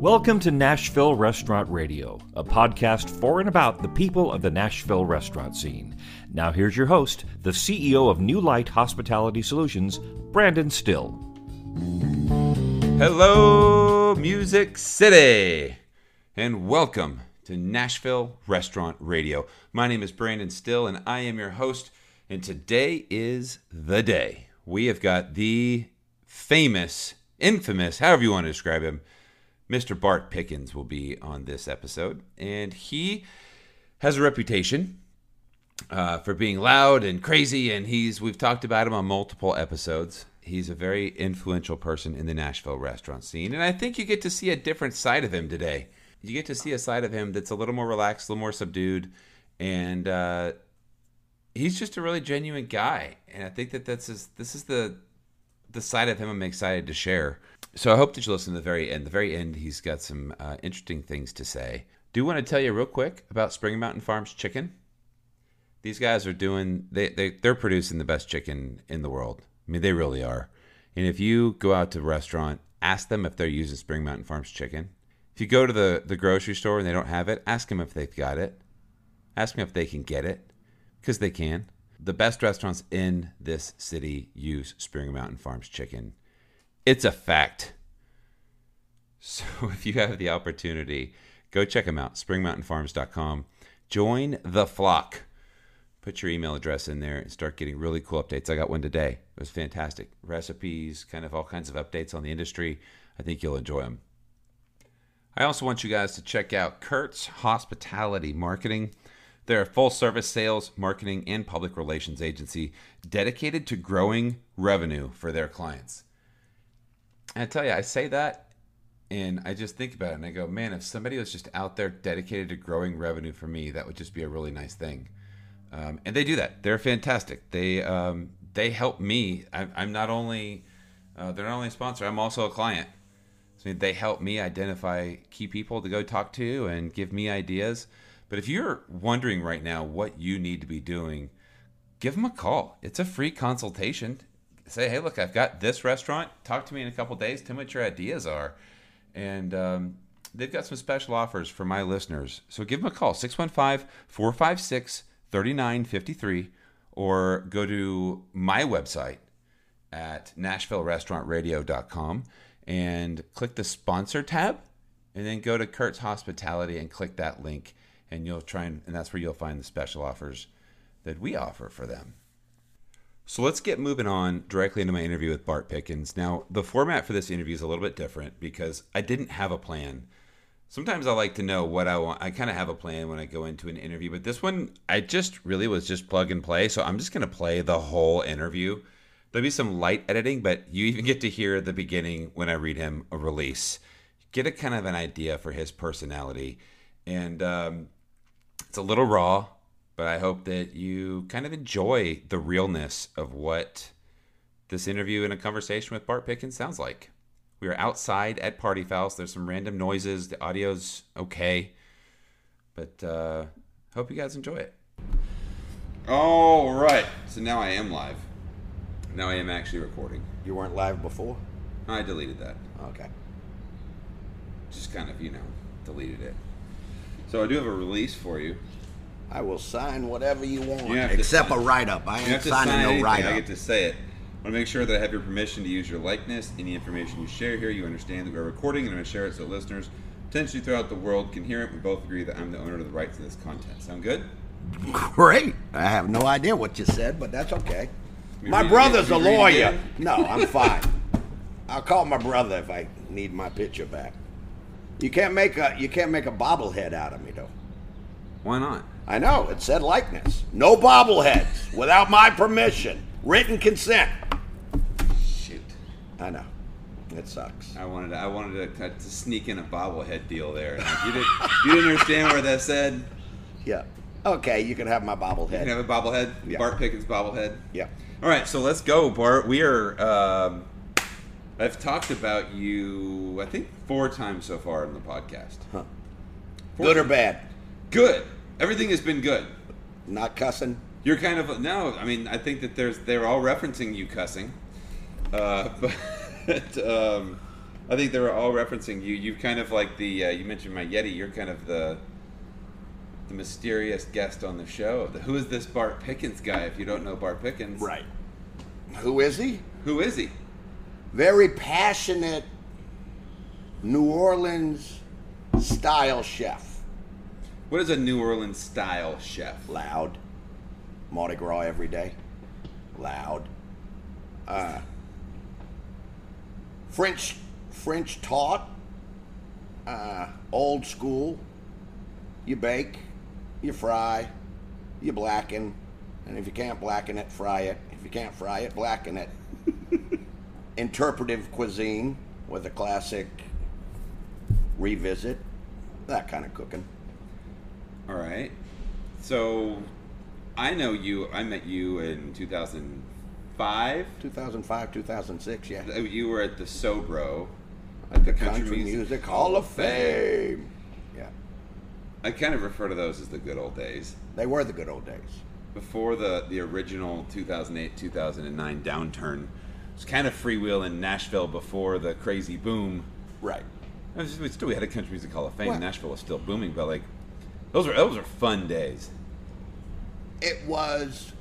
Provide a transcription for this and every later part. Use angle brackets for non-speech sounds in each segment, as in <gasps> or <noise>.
Welcome to Nashville Restaurant Radio, a podcast for and about the people of the Nashville restaurant scene. Now, here's your host, the CEO of New Light Hospitality Solutions, Brandon Still. Hello, Music City, and welcome to Nashville Restaurant Radio. My name is Brandon Still, and I am your host. And today is the day. We have got the famous, infamous, however you want to describe him, Mr. Bart Pickens will be on this episode. And he has a reputation uh, for being loud and crazy, and he's we've talked about him on multiple episodes. He's a very influential person in the Nashville restaurant scene, and I think you get to see a different side of him today. You get to see a side of him that's a little more relaxed, a little more subdued, and uh, he's just a really genuine guy. And I think that that's his, this is the the side of him I'm excited to share. So I hope that you listen to the very end. The very end, he's got some uh, interesting things to say. Do want to tell you real quick about Spring Mountain Farms chicken. These guys are doing they, they they're producing the best chicken in the world. I mean, they really are. And if you go out to a restaurant, ask them if they're using Spring Mountain Farms chicken. If you go to the, the grocery store and they don't have it, ask them if they've got it. Ask them if they can get it, because they can. The best restaurants in this city use Spring Mountain Farms chicken. It's a fact. So <laughs> if you have the opportunity, go check them out, springmountainfarms.com. Join the flock. Put your email address in there and start getting really cool updates. I got one today. It was fantastic. Recipes, kind of all kinds of updates on the industry. I think you'll enjoy them. I also want you guys to check out Kurt's Hospitality Marketing. They're a full service sales, marketing, and public relations agency dedicated to growing revenue for their clients. I tell you, I say that and I just think about it and I go, man, if somebody was just out there dedicated to growing revenue for me, that would just be a really nice thing. Um, and they do that. They're fantastic. They um, they help me. I, I'm not only uh, they're not only a sponsor. I'm also a client. So they help me identify key people to go talk to and give me ideas. But if you're wondering right now what you need to be doing, give them a call. It's a free consultation. Say, hey, look, I've got this restaurant. Talk to me in a couple days. Tell me what your ideas are. And um, they've got some special offers for my listeners. So give them a call 615 456 3953 or go to my website at nashvillerestaurantradio.com and click the sponsor tab and then go to Kurt's Hospitality and click that link and you'll try and, and that's where you'll find the special offers that we offer for them. So let's get moving on directly into my interview with Bart Pickens. Now, the format for this interview is a little bit different because I didn't have a plan. Sometimes I like to know what I want. I kind of have a plan when I go into an interview, but this one I just really was just plug and play. So I'm just going to play the whole interview. There'll be some light editing, but you even get to hear the beginning when I read him a release. Get a kind of an idea for his personality. And um, it's a little raw, but I hope that you kind of enjoy the realness of what this interview and a conversation with Bart Pickens sounds like. We are outside at Party Fowls. There's some random noises. The audio's okay, but uh, hope you guys enjoy it. All right, so now I am live. Now I am actually recording. You weren't live before? I deleted that. Okay. Just kind of, you know, deleted it. So I do have a release for you. I will sign whatever you want, You except a write-up. I You ain't signing sign no anything. I get to say it. I want to make sure that I have your permission to use your likeness. Any information you share here, you understand that we're recording and I'm going to share it so listeners potentially throughout the world can hear it. We both agree that I'm the owner of the rights to this content. Sound good? Great. I have no idea what you said, but that's okay. My brother's a lawyer. No, I'm fine. I'll call my brother if I need my picture back. You can't make a you can't make a bobblehead out of me though. Why not? I know it said likeness. No bobbleheads without my permission. Written consent. Shoot. I know. It sucks. I wanted to, I wanted to, to sneak in a bobblehead deal there. You, didn't, you didn't understand where that said? Yeah. Okay, you can have my You bobblehead. can have a bobblehead. Yeah. Bart Pickens bobblehead. yeah. All right, so let's go, Bart. We are. Um, I've talked about you, I think, four times so far in the podcast. Huh. Good or bad? Good. Everything has been good. Not cussing. You're kind of no. I mean, I think that there's they're all referencing you cussing, uh, <laughs> but um, I think they're all referencing you. You've kind of like the. Uh, you mentioned my Yeti. You're kind of the the mysterious guest on the show. The, who is this Bart Pickens guy? If you don't know Bart Pickens, Right. Who is he? Who is he? Very passionate New Orleans style chef. What is a New Orleans style chef? Loud. Mardi Gras every day. Loud. Uh, French French taught. Uh, old school. You bake, you fry, you blacken, and if you can't blacken it, fry it. If you can't fry it, blacken it. <laughs> Interpretive cuisine with a classic revisit. That kind of cooking. All right. So, I know you. I met you in 2005. 2005, 2006, yeah. Uh, you were at the Sobro, At the Country, Music Hall of Fame. Yeah. I kind of refer to those as the good old days. They were the good old days. Before the, the original 2008 2009 downturn, it was kind of freewheel in Nashville before the crazy boom. Right. Was- We still we had a Country Music Hall of Fame. Well- Nashville was still booming, but like those were those were fun days. It was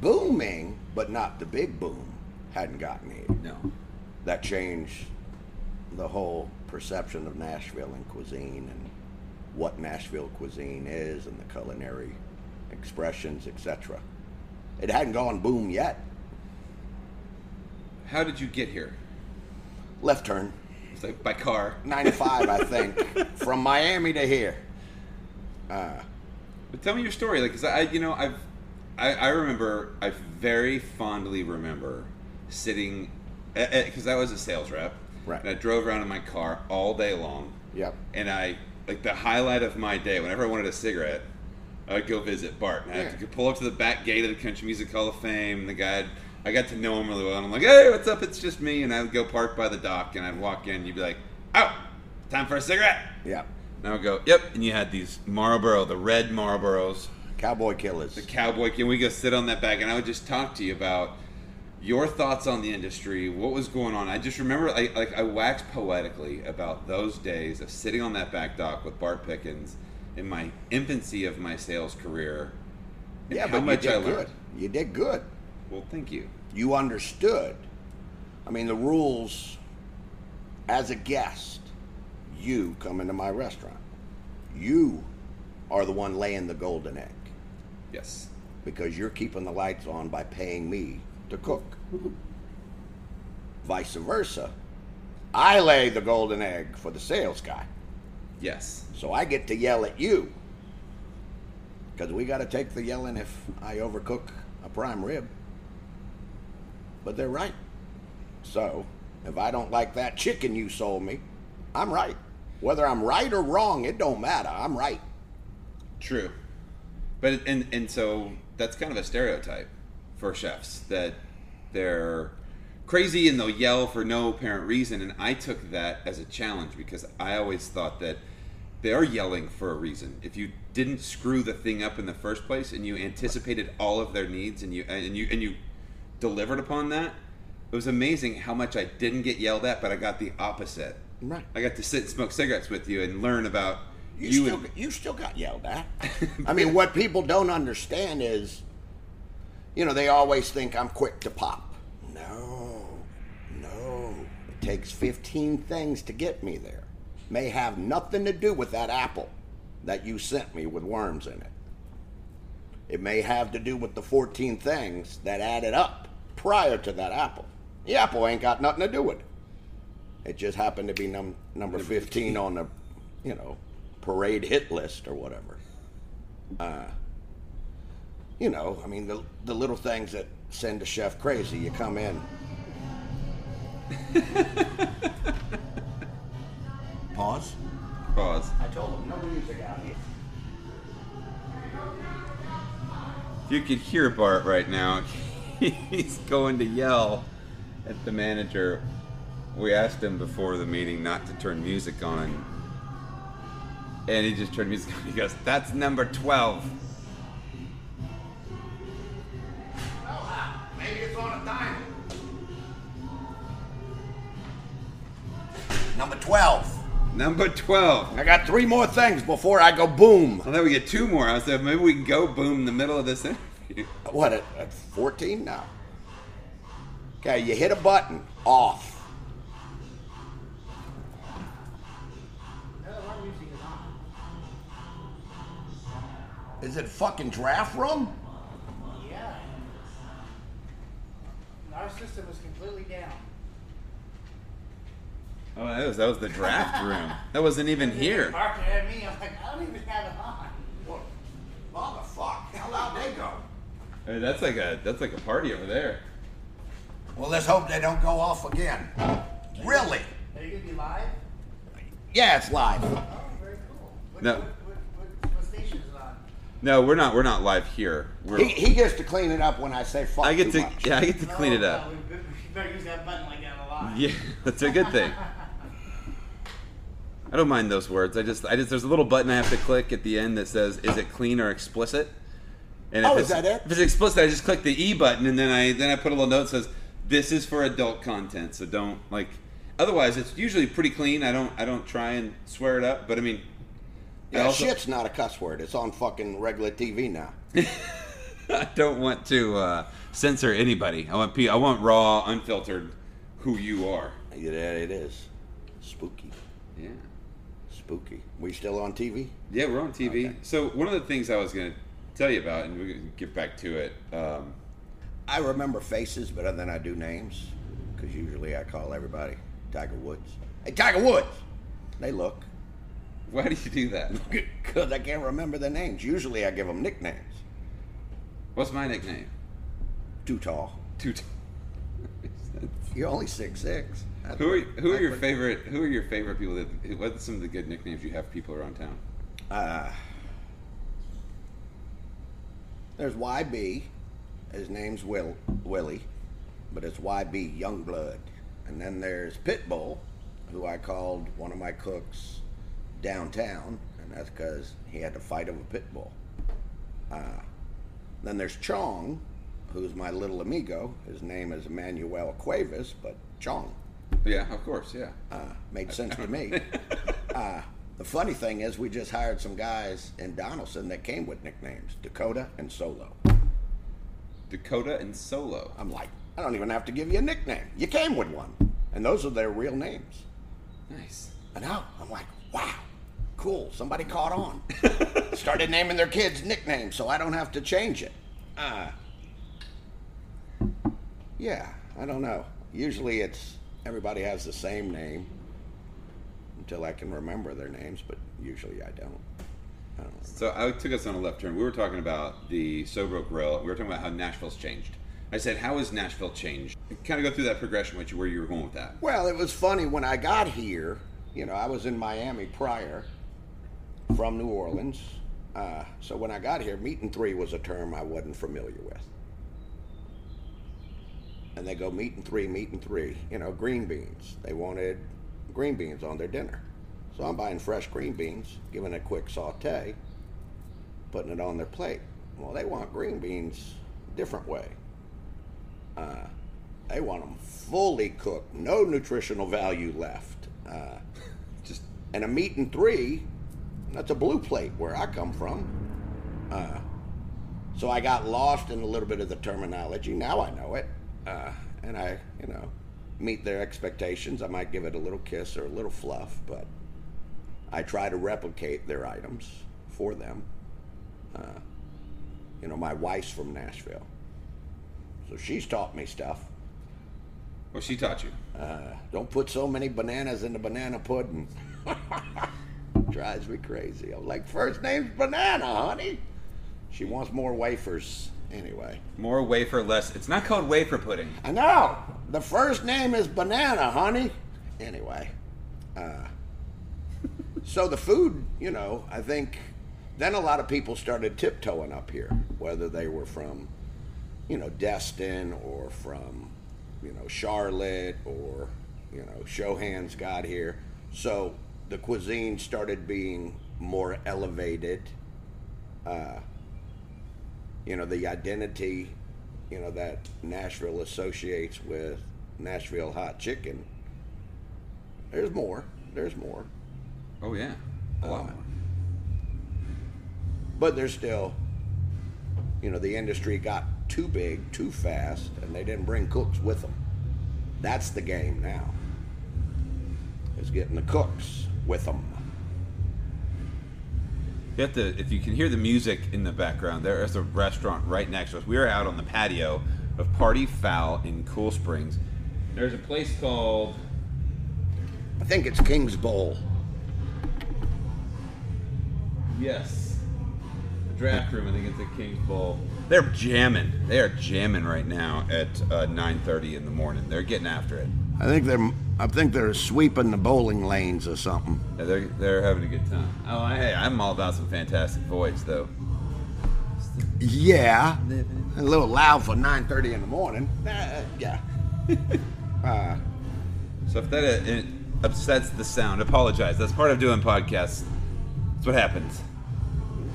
booming, but not the big boom. Hadn't gotten here. No, That changed the whole perception of Nashville and cuisine and what Nashville cuisine is and the culinary expressions, etc. It hadn't gone boom yet. how did you get here? Left turn. It's like by car. 95, I <laughs> think, from Miami to here. Uh, but tell me your story, like, cause I, you know, I've, I, I remember, I very fondly remember sitting, because I was a sales rep, Right. And I drove around in my car all day long. Yep. And I, like, the highlight of my day, whenever I wanted a cigarette, I would go visit Bart. And I Yeah. could pull up to the back gate of the Country Music Hall of Fame. And the guy, I got to know him really well. And I'm like, hey, what's up? It's just me. And I would go park by the dock, and I'd walk in. And you'd be like, oh, time for a cigarette. Yep. And I would go, yep. And you had these Marlboro, the red Marlboros, Cowboy Killers. the cowboy. Can we go sit on that bag? And I would just talk to you about your thoughts on the industry, what was going on. I just remember, I, like, I waxed poetically about those days of sitting on that back dock with Bart Pickens in my infancy of my sales career. and yeah, how but much you I did learned. good. You did good. Well, thank you. You understood. I mean, the rules as a guest, you come into my restaurant. You are the one laying the golden egg Yes. because you're keeping the lights on by paying me to cook. Vice versa, I lay the golden egg for the sales guy. Yes. So I get to yell at you. Because we got to take the yelling if I overcook a prime rib. But they're right. So if I don't like that chicken you sold me, I'm right. Whether I'm right or wrong, it don't matter. I'm right. True. But and and so that's kind of a stereotype for chefs that they're crazy and they'll yell for no apparent reason and I took that as a challenge because I always thought that they are yelling for a reason. If you didn't screw the thing up in the first place and you anticipated all of their needs and you and you and you delivered upon that, it was amazing how much I didn't get yelled at, but I got the opposite. Right. I got to sit and smoke cigarettes with you and learn about You, you, still, and, you still got yelled at. <laughs> I mean, what people don't understand is, you know, they always think I'm quick to pop. No, no. It takes 15 things to get me there. May have nothing to do with that apple that you sent me with worms in it. It may have to do with the 14 things that added up prior to that apple. The apple ain't got nothing to do with it. It just happened to be num- number 15 on the, you know, parade hit list or whatever. Uh, you know, I mean, the, the little things that send a chef crazy. You come in. <laughs> Pause. pause. I told him no music out here. If you could hear Bart right now, <laughs> he's going to yell at the manager. We asked him before the meeting not to turn music on. And he just turned music on. He goes, That's number 12. Maybe it's on a. Number 12. Number 12. I got three more things before I go boom. I thought we get two more. I said maybe we can go boom in the middle of this interview. What, at, at 14 now? Okay, you hit a button, off. Is it fucking draft room? Yeah. Our system is completely down. Oh, that was, that was the draft <laughs> room. That wasn't even here. Barking at me, I'm like, I don't even have it on. What? Motherfuck, how loud they go? Hey, that's like a that's like a party over there. Well, let's hope they don't go off again. Really? Are you gonna be live? Yeah, it's live. Oh, very cool. What, No. What, what, what, what station is it on? No, we're not. We're not live here. We're, He, he gets to clean it up when I say fuck I get too to much. yeah, I get to clean it up. no, we, we better use that button like that a lot. Yeah, <laughs> that's a good thing. <laughs> I don't mind those words. I just, I just, there's a little button I have to click at the end that says, "Is it clean or explicit?" And Oh, if is it's, that it? If it's explicit, I just click the E button, and then I, then I put a little note that says, "This is for adult content." So don't like. Otherwise, it's usually pretty clean. I don't, I don't try and swear it up. But I mean, I Yeah, also- shit's not a cuss word. It's on fucking regular TV now. <laughs> I don't want to uh, censor anybody. I want, pe- I want raw, unfiltered, who you are. Yeah, it is. Spooky. Yeah. Spooky. We still on TV? Yeah, we're on TV. Okay. So one of the things I was going to tell you about, and we're going to get back to it. Um, I remember faces better than I do names, because usually I call everybody Tiger Woods. Hey, Tiger Woods! They look. Why do you do that? <laughs> Because I can't remember their names. Usually I give them nicknames. What's my nickname? Too tall. Too. tall. You're only six six. who are who are your favorite? Who are your favorite people? That what are some of the good nicknames you have for people around town? Uh, there's YB. His name's Will Willie, but it's YB Youngblood. And then there's Pitbull, who I called one of my cooks downtown, and that's because he had to fight over a pit bull. Uh, then there's Chong, who's my little amigo. His name is Emmanuel Cuevas, but Chong Yeah, of course. Yeah. uh, made sense to me. <laughs> <laughs> Uh, the funny thing is, we just hired some guys in Donelson that came with nicknames Dakota and Solo. Dakota and Solo. I'm like, I don't even have to give you a nickname. You came with one. And those are their real names. Nice. And now I'm like, wow, cool. Somebody caught on. <laughs> Started naming their kids nicknames so I don't have to change it. Uh, yeah, I don't know. Usually it's everybody has the same name until I can remember their names, but usually I don't. I don't. So I took us on a left turn. We were talking about the Sobro Grill. We were talking about how Nashville's changed. I said, "How has Nashville changed?" Kind of go through that progression with you, where you were going with that. Well, it was funny when I got here. You know, I was in Miami prior from New Orleans. Uh, so when I got here, meat and three was a term I wasn't familiar with. And they go meat and three, meat and three. You know, green beans. They wanted green beans on their dinner. So I'm buying fresh green beans, giving it a quick saute, putting it on their plate. Well, they want green beans a different way. Uh, they want them fully cooked, no nutritional value left. Uh, <laughs> Just and a meat and three, that's a blue plate where I come from. Uh, so I got lost in a little bit of the terminology. Now I know it, uh, and I, you know, meet their expectations. I might give it a little kiss or a little fluff, but I try to replicate their items for them. Uh, you know, my wife's from Nashville, so she's taught me stuff. well, she taught you. Uh, don't put so many bananas in the banana pudding. <laughs> Drives me crazy. I'm like, first name's Banana, honey. She wants more wafers. Anyway, More wafer, less. It's not called wafer pudding. I know. The first name is Banana, honey. Anyway, uh, <laughs> so the food, you know, I think then a lot of people started tiptoeing up here, whether they were from, you know, Destin or from, you know, Charlotte or, you know, Shohan's got here. So the cuisine started being more elevated. Uh, you know, the identity, you know, that Nashville associates with Nashville hot chicken There's more. There's more. Oh yeah, a lot Uh, more. But there's still, you know, the industry got too big, too fast, and they didn't bring cooks with them. That's the game now. Is getting the cooks with them. You have to, if you can hear the music in the background, there is a restaurant right next to us. We are out on the patio of Party Fowl in Cool Springs. There's a place called I think it's King's Bowl. Yes. The draft room, I think it's at King's Bowl. They're jamming. They are jamming right now at uh, 9:30 in the morning. They're getting after it. I think they're. I think they're sweeping the bowling lanes or something. Yeah, they're they're having a good time. Oh, hey, I'm all about some fantastic voids though. Yeah, a little loud for 9:30 in the morning. Uh, yeah. <laughs> uh, So if that uh, it upsets the sound, apologize. That's part of doing podcasts. That's what happens.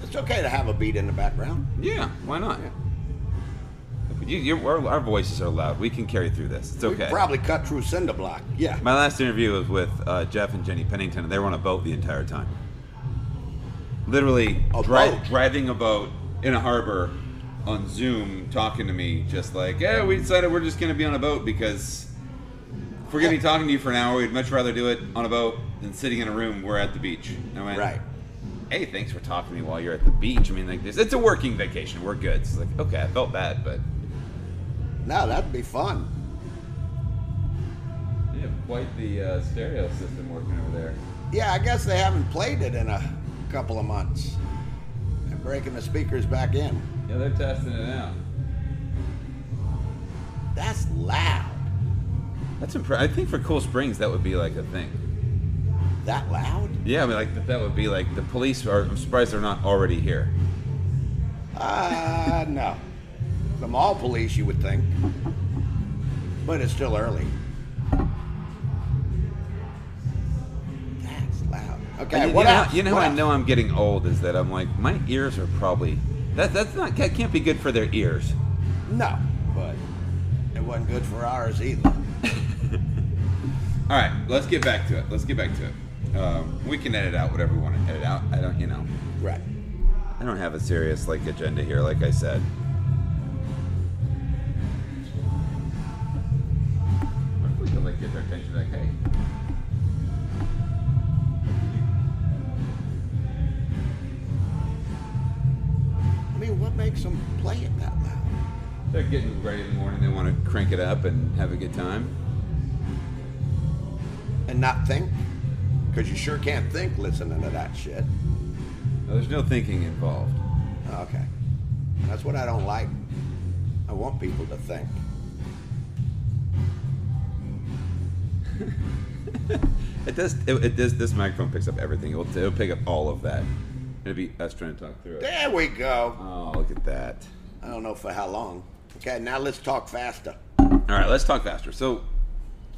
it's okay to have a beat in the background. Yeah, why not? You, our, our voices are loud. We can carry through this. It's okay. could probably cut through cinder block. Yeah. My last interview was with uh, Jeff and Jenny Pennington, and they were on a boat the entire time. Literally A dri- boat? driving a boat in a harbor on Zoom, talking to me, just like, yeah, we decided we're just going to be on a boat because if we're going to be talking to you for an hour, we'd much rather do it on a boat than sitting in a room. We're at the beach. Went, Right. Hey, thanks for talking to me while you're at the beach. I mean, like this, it's a working vacation. We're good. It's like, okay, I felt bad, but No, that'd be fun. you have quite the uh, stereo system working over there. Yeah, I guess they haven't played it in a couple of months. They're breaking the speakers back in. Yeah, they're testing it out. That's loud. That's impressive. I think for Cool Springs that would be like a thing. That loud? Yeah, I mean like that, that would be like the police are. I'm surprised they're not already here. Uh, no. The mall police, you would think. But it's still early. That's loud. Okay, you, what you know, else? you know What I else? know I'm getting old is that I'm like my ears are probably that that's not that can't be good for their ears. No, but it wasn't good for ours either. <laughs> All right, let's get back to it. Let's get back to it. Um, we can edit out whatever we want to edit out. I don't, you know, Right. I don't have a serious like agenda here, like I said. Them play it that loud? they're getting ready in the morning. They want to crank it up and have a good time. And not think? Because you sure can't think listening to that shit. No, there's no thinking involved. Oh, okay. That's what I don't like. I want people to think. <laughs> It does. It, it does. This microphone picks up everything. It'll, it'll pick up all of that. It'll be us trying to talk through it. There we go. Oh, look at that. I don't know for how long. Okay, now let's talk faster. All right, let's talk faster. So,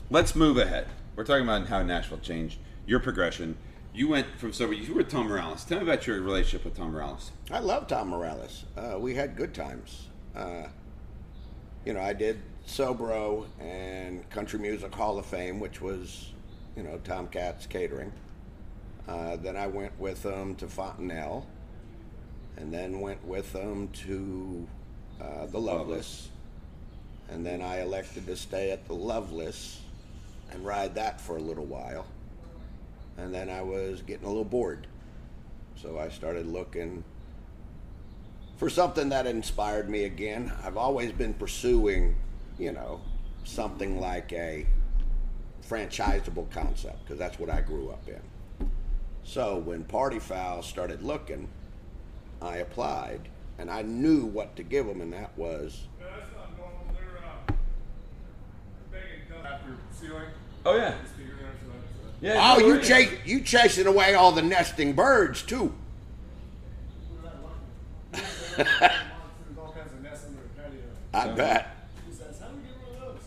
let's move ahead. We're talking about how Nashville changed your progression. You went from Sobro. You were Tom Morales. Tell me about your relationship with Tom Morales. I love Tom Morales. Uh, we had good times. Uh, you know, I did Sobro and Country Music Hall of Fame, which was, you know, TomKats catering. Uh, then I went with them to Fontanel, and then went with them to uh, the Loveless. And then I elected to stay at the Loveless and ride that for a little while. And then I was getting a little bored. So I started looking for something that inspired me again. I've always been pursuing, you know, something like a franchisable concept because that's what I grew up in. So when Party Fowl started looking, I applied and I knew what to give them, and that was No, that's not normal. They're, uh, they're begging to after ceiling. Oh yeah. Speaker there, so that's, Yeah. oh, no you worries. chase you chasing away all the nesting birds too. There's all kinds of nests under the patio. I bet. He says, how do we get rid of those?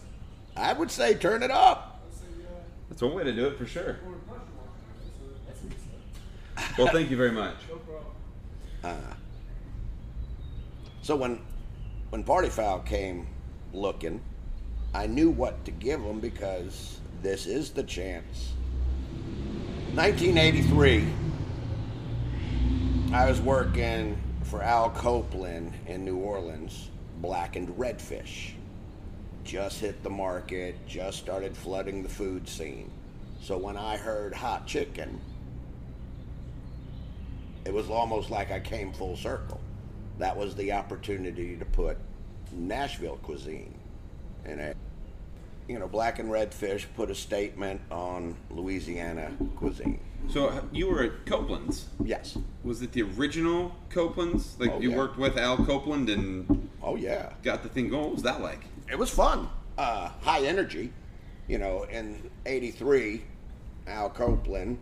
I would say turn it up. I say, uh, That's one way to do it for sure. Well, thank you very much. No problem. Uh, so when when Party Fowl came looking, I knew what to give them because this is the chance 1983, I was working for Al Copeland in New Orleans, blackened redfish. Just hit the market, just started flooding the food scene. So when I heard hot chicken, it was almost like I came full circle. That was the opportunity to put Nashville cuisine in it. You know, Blackened Redfish put a statement on Louisiana cuisine. So uh, you were at Copeland's. Yes. Was it the original Copeland's? Like Oh, you yeah. worked with Al Copeland and Oh yeah. got the thing going. What was that like? It was fun. Uh, high energy. You know, in '83, Al Copeland,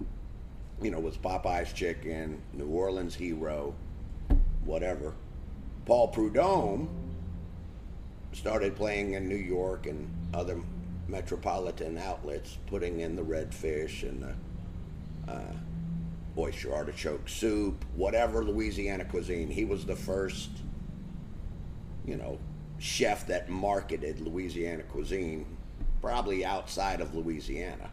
you know, was Popeye's Chicken, New Orleans Hero, whatever. Paul Prudhomme started playing in New York and other metropolitan outlets, putting in the redfish and the uh, oyster artichoke soup, whatever Louisiana cuisine. He was the first, you know, chef that marketed Louisiana cuisine, probably outside of Louisiana.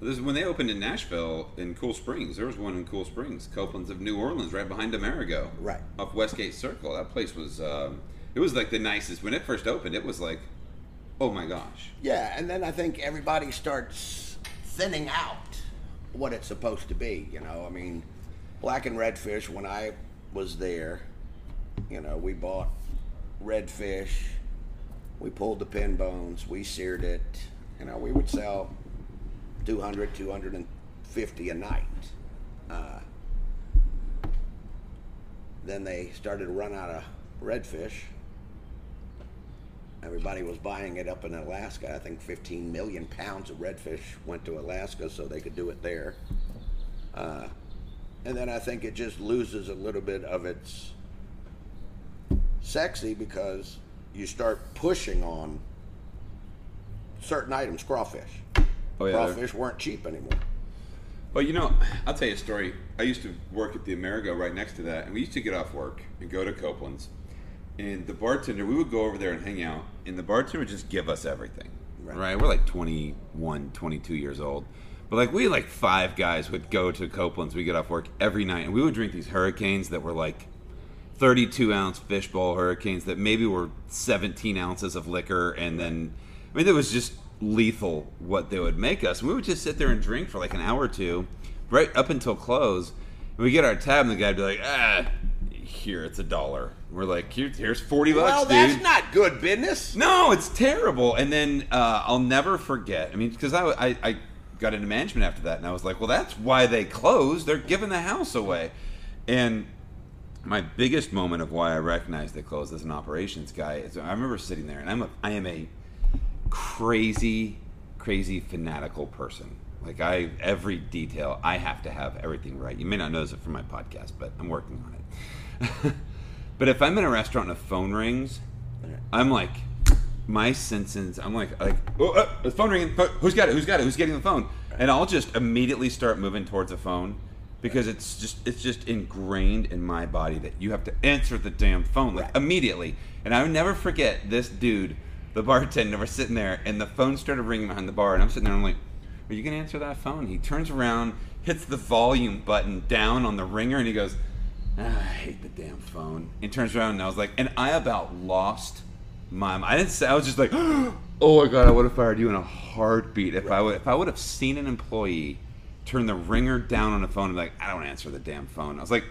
This is when they opened in Nashville in Cool Springs. There was one in Cool Springs, Copeland's of New Orleans, right behind Amerigo. Right. Off Westgate Circle. That place was, um, it was like the nicest. When it first opened, it was like, oh my gosh. Yeah, and then I think everybody starts thinning out what it's supposed to be. You know, I mean, blackened redfish. When I was there, you know, we bought redfish. We pulled the pin bones. We seared it. You know, we would sell 200, 250 a night. Uh, then they started to run out of redfish. Everybody was buying it up in Alaska. I think 15 million pounds of redfish went to Alaska so they could do it there. Uh, and then I think it just loses a little bit of its sexy because you start pushing on certain items, crawfish. Oh, yeah, crawfish weren't cheap anymore. Well, you know, I'll tell you a story. I used to work at the Amerigo right next to that, and we used to get off work and go to Copeland's. And the bartender, we would go over there and hang out, and the bartender would just give us everything. Right. Right? We're like 21, 22 years old. But like, we like five guys would go to Copeland's, we get off work every night, and we would drink these hurricanes that were like 32 ounce fishbowl hurricanes that maybe were 17 ounces of liquor and then i mean it was just lethal what they would make us and we would just sit there and drink for like an hour or two right up until close and we get our tab and the guy'd be like ah here it's a dollar we're like Here, here's 40 bucks Well, dude that's not good business. no, it's terrible. And then uh, I'll never forget. I mean, because I, I, I got into management after that, and I was like, well, that's why they closed. They're giving the house away. And my biggest moment of why I recognized they closed as an operations guy is I remember sitting there, and I'm a, I am a crazy, crazy fanatical person. Like I, every detail, I have to have everything right. You may not notice it from my podcast, but I'm working on it. <laughs> but if I'm in a restaurant and the phone rings, I'm like, my senses. I'm like, like, oh, uh, the phone ringing. Who's got it? Who's got it? Who's getting the phone? And I'll just immediately start moving towards the phone because it's just it's just ingrained in my body that you have to answer the damn phone like Right. immediately. And I would never forget this dude, the bartender, was sitting there, and the phone started ringing behind the bar, and I'm sitting there, and I'm like, "Are you gonna answer that phone?" He turns around, hits the volume button down on the ringer, and he goes. "Ah, I hate the damn phone. And turns around and I was like, and I about lost my. I didn't say. I was just like, <gasps> oh my god, I would have fired you in a heartbeat if I would. If I would have seen an employee turn the ringer down on the phone and be like, I don't answer the damn phone. I was like,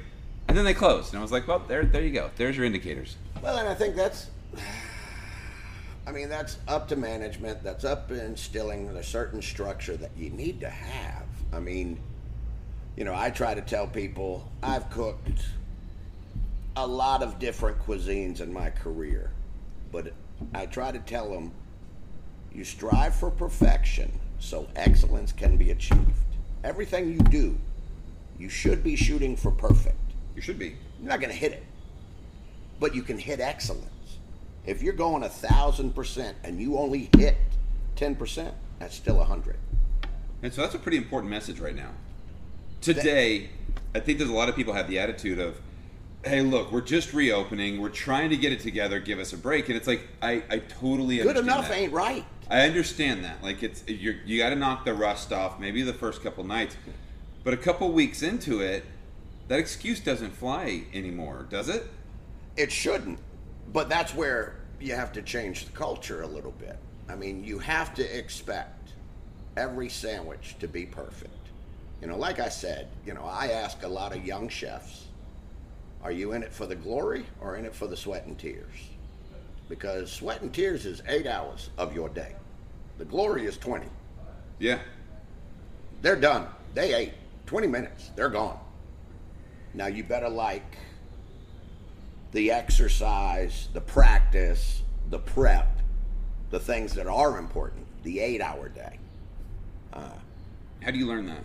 and then they closed, and I was like, well, there, there you go. There's your indicators. Well, and I think that's, I mean, that's up to management. That's up to instilling a certain structure that you need to have. I mean, you know, I try to tell people I've cooked a lot of different cuisines in my career, but I try to tell them you strive for perfection so excellence can be achieved. Everything you do, you should be shooting for perfect. You should be. You're not going to hit it, but you can hit excellence. If you're going a thousand percent and you only hit ten percent, that's still a hundred. And so that's a pretty important message right now. Today, I think there's a lot of people have the attitude of, "Hey, look, we're just reopening. We're trying to get it together. Give us a break." And it's like, I, I totally Good understand enough that. ain't right. I understand that. Like it's you're, you got to knock the rust off. Maybe the first couple nights, But a couple weeks into it, that excuse doesn't fly anymore, does it? It shouldn't, but that's where you have to change the culture a little bit. I mean, you have to expect every sandwich to be perfect. You know, like I said, you know, I ask a lot of young chefs, are you in it for the glory or in it for the sweat and tears? Because sweat and tears is eight hours of your day. The glory is 20. Yeah. They're done. They ate 20 minutes. They're gone. Now you better like the exercise, the practice, the prep, the things that are important, the eight hour day. Uh, How do you learn that?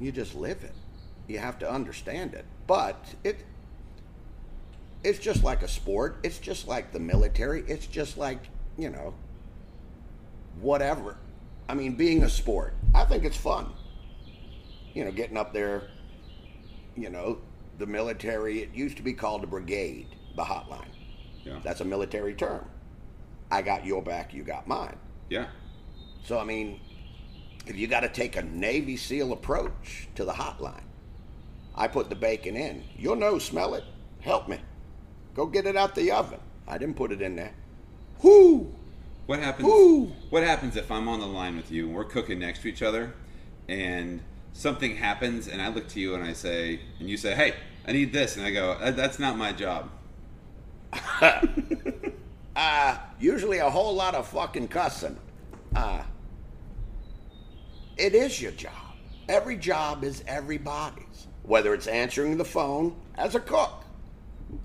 You just live it. You have to understand it. But it it's just like a sport. It's just like the military. It's just like, you know, whatever. I mean, being a sport. I think it's fun. You know, getting up there, you know, the military, it used to be called a brigade, the hotline. Yeah. That's a military term. I got your back, you got mine. Yeah. So I mean, if you got to take a Navy SEAL approach to the hotline, I put the bacon in. You'll know, smell it. Help me. Go get it out the oven. I didn't put it in there. Whoo! What happens? Ooh. What happens if I'm on the line with you and we're cooking next to each other, and something happens, and I look to you and I say, and you say, "Hey, I need this," and I go, "That's not my job." <laughs> Uh, usually a whole lot of fucking cussing. Uh, it is your job. Every job is everybody's. Whether it's answering the phone as a cook,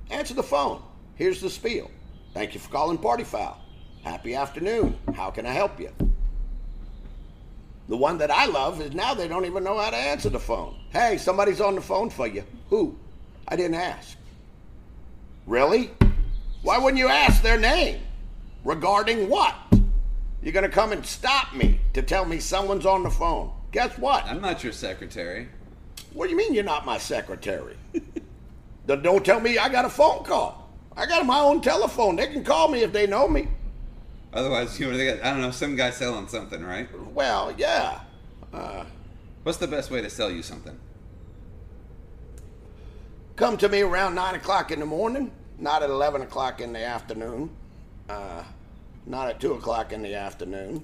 answer the phone. Here's the spiel. Thank you for calling Party Fowl. Happy afternoon. How can I help you? The one that I love is now they don't even know how to answer the phone. Hey, somebody's on the phone for you. Who? I didn't ask. Really? Why wouldn't you ask their name? Regarding what? You're going to come and stop me to tell me someone's on the phone. Guess what? I'm not your secretary. What do you mean you're not my secretary? <laughs> Don't tell me I got a phone call. I got my own telephone. They can call me if they know me. Otherwise, you know, they got, I don't know, some guy selling something, right? Well, yeah. What's the best way to sell you something? Come to me around 9 o'clock in the morning, not at 11 o'clock in the afternoon, uh, not at 2 o'clock in the afternoon.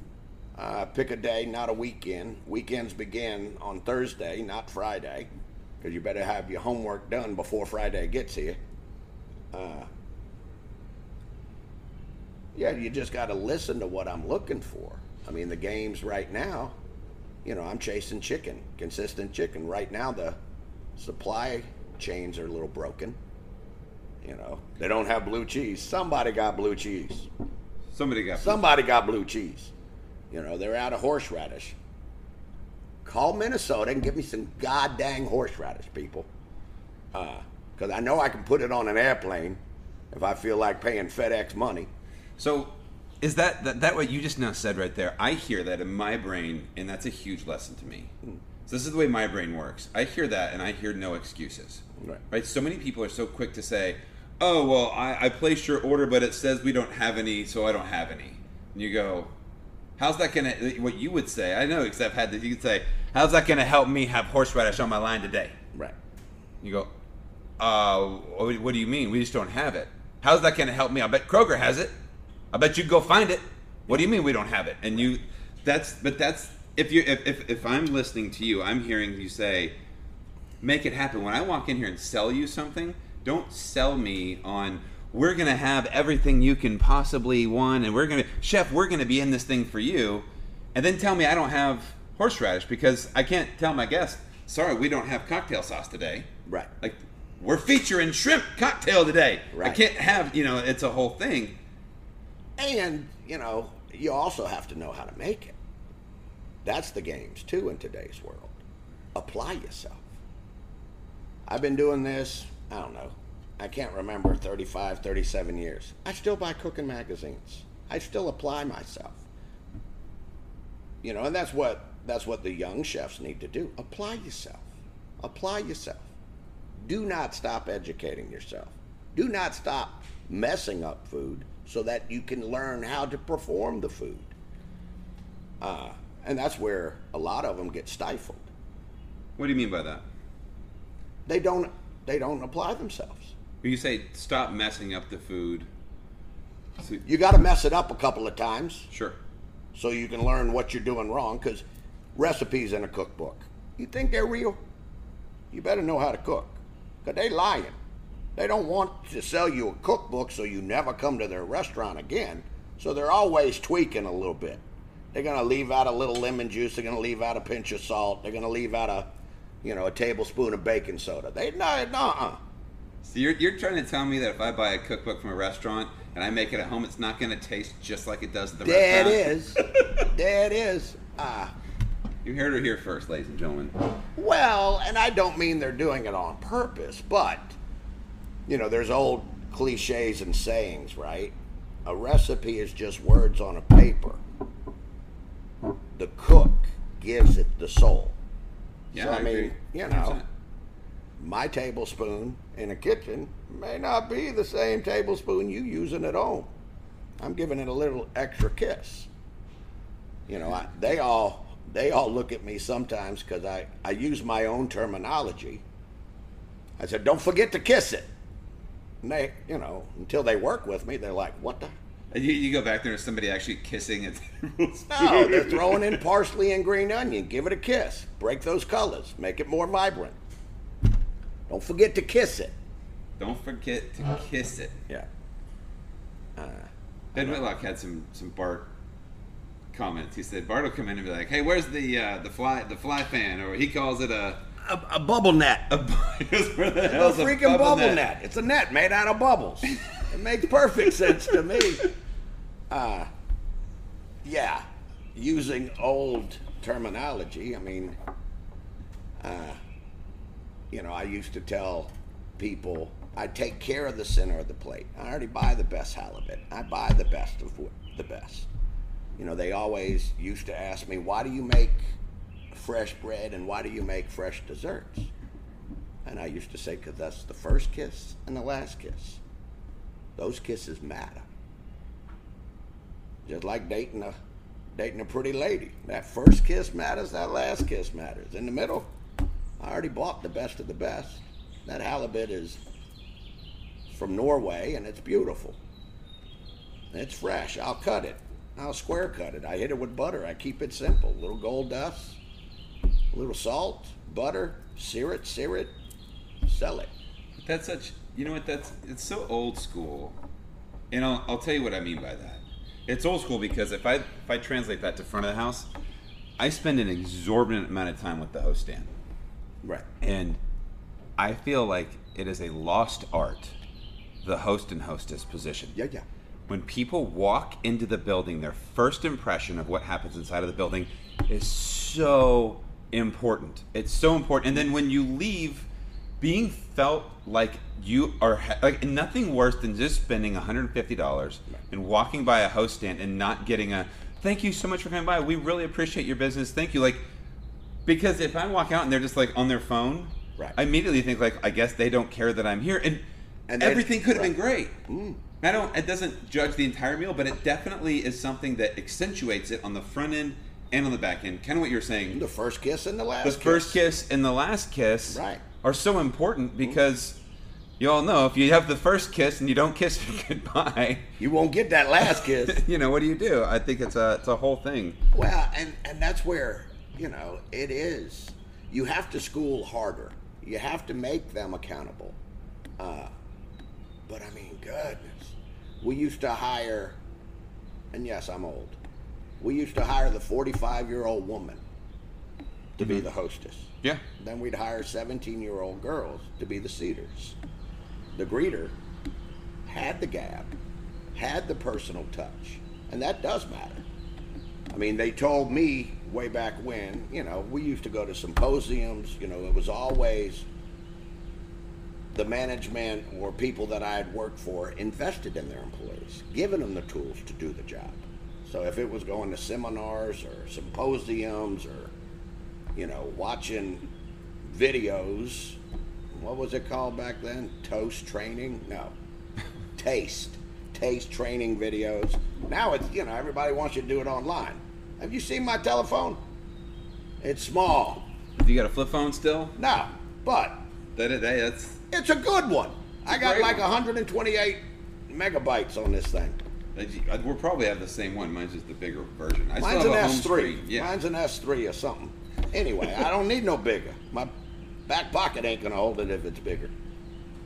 Uh, pick a day, not a weekend. Weekends begin on Thursday, not Friday, because you better have your homework done before Friday gets here. Uh, yeah, you just got to listen to what I'm looking for. I mean, the games right now, you know, I'm chasing chicken, consistent chicken. Right now, the supply chains are a little broken. You know, they don't have blue cheese. Somebody got blue cheese. Somebody got Somebody got blue cheese. You know, they're out of horseradish. Call Minnesota and give me some goddamn horseradish, people. Uh, because I know I can put it on an airplane if I feel like paying FedEx money. So, is that, that that what you just now said right there? I hear that in my brain, and that's a huge lesson to me. So this is the way my brain works. I hear that, and I hear no excuses. Right. Right. So many people are so quick to say, "Oh, well, I, I placed your order, but it says we don't have any, so I don't have any." And you go, "How's that gonna?" What you would say? I know because I've had this. You could say, "How's that gonna help me have horseradish on my line today?" Right. You go, uh, what what do you mean? We just don't have it. How's that going to help me? I bet Kroger has it. I bet you go find it. What do you mean we don't have it? And you, that's, but that's, if you, if, if, if I'm listening to you, I'm hearing you say, make it happen. When I walk in here and sell you something, don't sell me on, we're going to have everything you can possibly want, and we're going to, chef, we're going to be in this thing for you, and then tell me I don't have horseradish because I can't tell my guests, sorry, we don't have cocktail sauce today. Right. Like, we're featuring shrimp cocktail today. Right. I can't have, you know, it's a whole thing. And, you know, you also have to know how to make it. That's the games, too, in today's world. Apply yourself. I've been doing this, I don't know, I can't remember, 35, 37 years. I still buy cooking magazines. I still apply myself. You know, and that's what that's what the young chefs need to do. Apply yourself. Apply yourself. Do not stop educating yourself. Do not stop messing up food so that you can learn how to perform the food. Uh, and that's where a lot of them get stifled. What do you mean by that? They don't they don't apply themselves. When you say stop messing up the food, so, You got to mess it up a couple of times sure. so you can learn what you're doing wrong. Because recipes in a cookbook, you think they're real? You better know how to cook. Because they lying. They don't want to sell you a cookbook so you never come to their restaurant again. So they're always tweaking a little bit. They're gonna leave out a little lemon juice. They're gonna leave out a pinch of salt. They're gonna leave out a, you know, a tablespoon of baking soda. They no, no. So you're, you're trying to tell me that if I buy a cookbook from a restaurant and I make it at home, it's not going to taste just like it does at the There it restaurant? is. <laughs> there it is. Ah. You heard it here first, ladies and gentlemen. Well, and I don't mean they're doing it on purpose, but you know, there's old cliches and sayings, right? A recipe is just words on a paper. The cook gives it the soul. Yeah, so, I, I mean, agree. you know, my tablespoon in a kitchen may not be the same tablespoon you using at home. I'm giving it a little extra kiss. You know, I, they all they all look at me sometimes because I, I use my own terminology. I said, "Don't forget to kiss it." And they, you know, until they work with me, they're like, "What the?" And you, you go back there and somebody actually kissing it. <laughs> <laughs> No, they're throwing in parsley and green onion. Give it a kiss. Break those colors. Make it more vibrant. Don't forget to kiss it. Don't forget to uh, kiss it. Yeah. Uh, ben Whitlock had some some Bart comments. He said Bart will come in and be like, "Hey, where's the uh, the fly the fly fan?" Or he calls it a A, a bubble net. a <laughs> where the A freaking bubble, net? It's a net made out of bubbles. <laughs> it makes perfect sense to me. Uh, yeah, using old terminology. I mean, uh, you know, I used to tell people I take care of the center of the plate. I already buy the best halibut. I buy the best of the best. You know, they always used to ask me, "Why do you make fresh bread and why do you make fresh desserts?" And I used to say, because that's the first kiss and the last kiss. Those kisses matter. Just like dating a dating a pretty lady. That first kiss matters, that last kiss matters. In the middle, I already bought the best of the best. That halibut is from Norway and it's beautiful. It's fresh. I'll cut it. I'll square cut it. I hit it with butter. I keep it simple. little gold dust, a little salt, butter, sear it, sear it, sell it. That's such. You know what? That's it's so old school, and I'll, I'll tell you what I mean by that. It's old school because if I if I translate that to front of the house, I spend an exorbitant amount of time with the host stand, Right. and I feel like it is a lost art, the host and hostess position. Yeah, yeah. When people walk into the building, their first impression of what happens inside of the building is so important. It's so important. And then when you leave, being felt like you are like nothing worse than just spending $150 and walking by a host stand and not getting a thank you so much for coming by. We really appreciate your business. Thank you. Like because if I walk out and they're just like on their phone, Right. I immediately think like I guess they don't care that I'm here and, And everything could have been right. great. Mm. I don't. It doesn't judge the entire meal, but it definitely is something that accentuates it on the front end and on the back end. Kind of what you're saying. The first kiss and the last The kiss. first kiss and the last kiss Right. are so important because you all know if you have the first kiss and you don't kiss <laughs> goodbye, You won't get that last kiss. <laughs> you know what do you do? I think it's a it's a whole thing. well, and, and that's where, you know, it is. You have to school harder. You have to make them accountable. Uh, but I mean, goodness. We used to hire, and yes, I'm old. We used to hire the 45 year old woman to be mm-hmm. the hostess. Yeah. Then we'd hire 17 year old girls to be the seaters. The greeter had the gab, had the personal touch, and that does matter. I mean, they told me way back when, you know, we used to go to symposiums, you know, it was always the management or people that I had worked for invested in their employees, giving them the tools to do the job. So if it was going to seminars or symposiums or, you know, watching videos, what was it called back then? Toast training? No. <laughs> Taste. Taste training videos. Now it's, you know, everybody wants you to do it online. Have you seen my telephone? It's small. you got a flip phone still? No, but That, that that's it's a good one. I got like one. 128 megabytes on this thing. That- we'll probably have the same one. Mine's just the bigger version. I Mine's still an have a home S3. screen. Yeah. Mine's an S3 or something. Anyway, I don't need no bigger. My back pocket ain't gonna hold it if it's bigger.